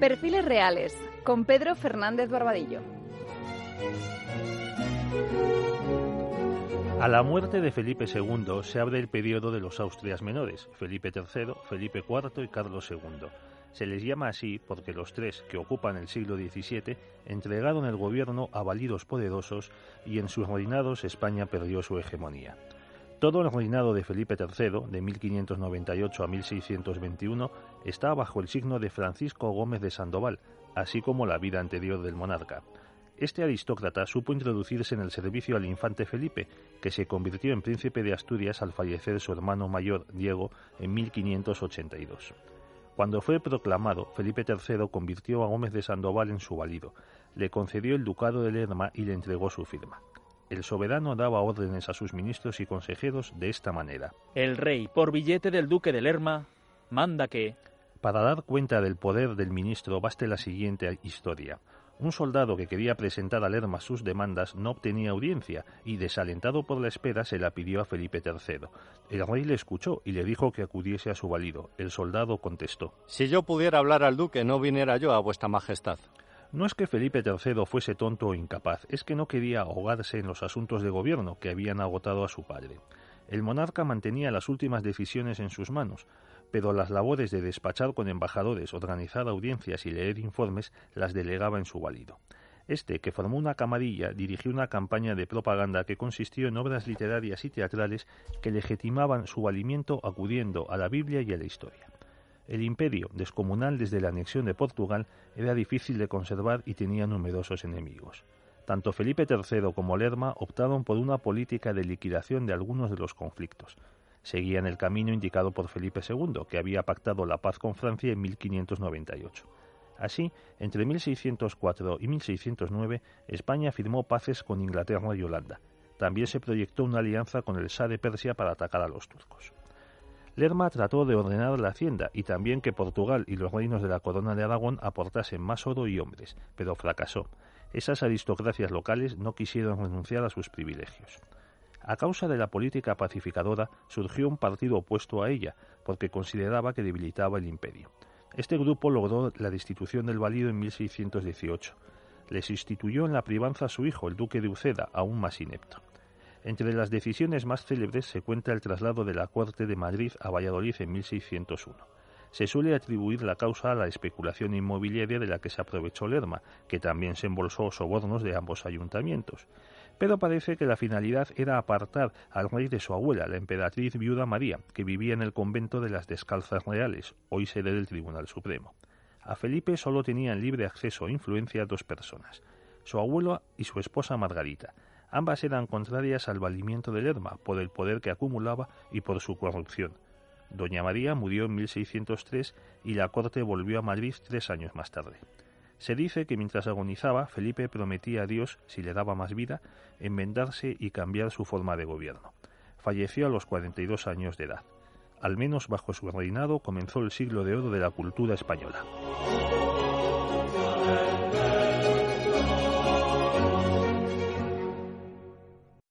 Perfiles Reales, con Pedro Fernández Barbadillo. A la muerte de Felipe II se abre el periodo de los Austrias menores, Felipe III, Felipe IV y Carlos II. Se les llama así porque los tres que ocupan el siglo XVII entregaron el gobierno a validos poderosos y en sus reinados España perdió su hegemonía. Todo el reinado de Felipe III, de 1598 a 1621, está bajo el signo de Francisco Gómez de Sandoval, así como la vida anterior del monarca. Este aristócrata supo introducirse en el servicio al infante Felipe, que se convirtió en príncipe de Asturias al fallecer su hermano mayor, Diego, en 1582. Cuando fue proclamado, Felipe III convirtió a Gómez de Sandoval en su valido, le concedió el ducado de Lerma y le entregó su firma el soberano daba órdenes a sus ministros y consejeros de esta manera. El rey, por billete del duque de Lerma, manda que... Para dar cuenta del poder del ministro baste la siguiente historia. Un soldado que quería presentar a Lerma sus demandas no obtenía audiencia y, desalentado por la espera, se la pidió a Felipe III. El rey le escuchó y le dijo que acudiese a su valido. El soldado contestó: Si yo pudiera hablar al duque, no viniera yo a vuestra majestad. No es que Felipe III fuese tonto o incapaz, es que no quería ahogarse en los asuntos de gobierno que habían agotado a su padre. El monarca mantenía las últimas decisiones en sus manos, pero las labores de despachar con embajadores, organizar audiencias y leer informes las delegaba en su valido. Este, que formó una camarilla, dirigió una campaña de propaganda que consistió en obras literarias y teatrales que legitimaban su valimiento acudiendo a la Biblia y a la historia. El imperio, descomunal desde la anexión de Portugal, era difícil de conservar y tenía numerosos enemigos. Tanto Felipe III como Lerma optaron por una política de liquidación de algunos de los conflictos. Seguían el camino indicado por Felipe II, que había pactado la paz con Francia en 1598. Así, entre 1604 y 1609, España firmó paces con Inglaterra y Holanda. También se proyectó una alianza con el Shah de Persia para atacar a los turcos. Lerma trató de ordenar la hacienda y también que Portugal y los reinos de la corona de Aragón aportasen más oro y hombres, pero fracasó. Esas aristocracias locales no quisieron renunciar a sus privilegios. A causa de la política pacificadora surgió un partido opuesto a ella, porque consideraba que debilitaba el imperio. Este grupo logró la destitución del valido en 1618. Les instituyó en la privanza a su hijo, el duque de Uceda, aún más inepto. Entre las decisiones más célebres se cuenta el traslado de la Corte de Madrid a Valladolid en 1601. Se suele atribuir la causa a la especulación inmobiliaria de la que se aprovechó Lerma, que también se embolsó sobornos de ambos ayuntamientos. Pero parece que la finalidad era apartar al rey de su abuela, la emperatriz viuda María, que vivía en el convento de las Descalzas Reales, hoy sede del Tribunal Supremo. A Felipe solo tenían libre acceso e influencia dos personas, su abuelo y su esposa Margarita, Ambas eran contrarias al valimiento de Lerma por el poder que acumulaba y por su corrupción. Doña María murió en 1603 y la corte volvió a Madrid tres años más tarde. Se dice que mientras agonizaba, Felipe prometía a Dios, si le daba más vida, enmendarse y cambiar su forma de gobierno. Falleció a los 42 años de edad. Al menos bajo su reinado comenzó el siglo de oro de la cultura española.